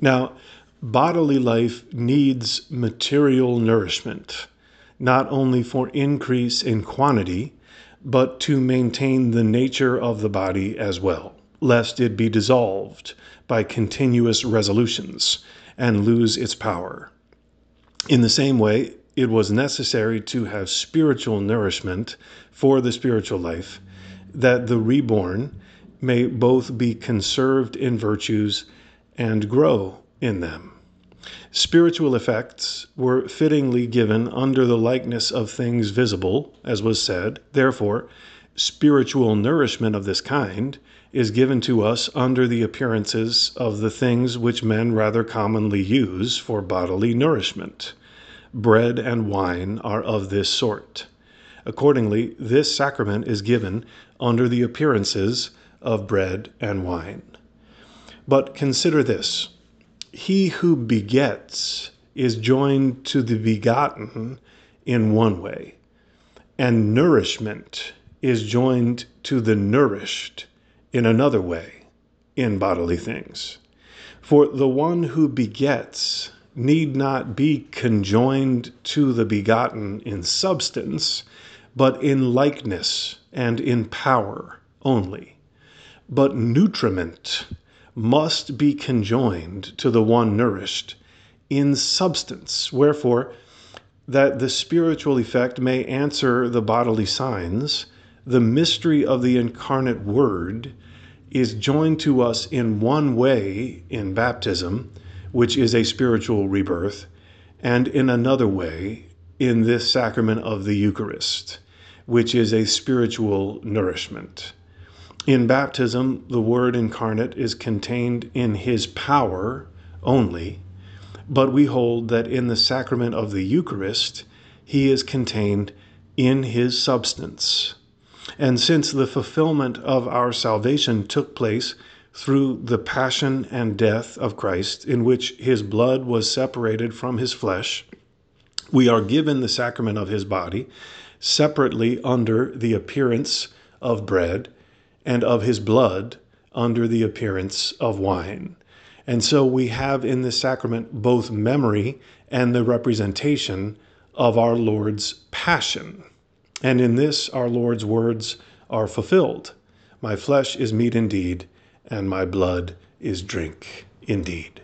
Now, bodily life needs material nourishment, not only for increase in quantity, but to maintain the nature of the body as well, lest it be dissolved by continuous resolutions and lose its power. In the same way, it was necessary to have spiritual nourishment for the spiritual life, that the reborn may both be conserved in virtues and grow in them. Spiritual effects were fittingly given under the likeness of things visible, as was said. Therefore, spiritual nourishment of this kind is given to us under the appearances of the things which men rather commonly use for bodily nourishment. Bread and wine are of this sort. Accordingly, this sacrament is given under the appearances of bread and wine. But consider this he who begets is joined to the begotten in one way, and nourishment is joined to the nourished in another way in bodily things. For the one who begets need not be conjoined to the begotten in substance, but in likeness and in power only. But nutriment must be conjoined to the one nourished in substance. Wherefore, that the spiritual effect may answer the bodily signs, the mystery of the incarnate Word is joined to us in one way in baptism, which is a spiritual rebirth, and in another way in this sacrament of the Eucharist, which is a spiritual nourishment. In baptism, the Word incarnate is contained in His power only, but we hold that in the sacrament of the Eucharist, He is contained in His substance. And since the fulfillment of our salvation took place through the passion and death of Christ, in which His blood was separated from His flesh, we are given the sacrament of His body separately under the appearance of bread and of his blood under the appearance of wine. And so we have in this sacrament both memory and the representation of our Lord's passion. And in this, our Lord's words are fulfilled My flesh is meat indeed, and my blood is drink indeed.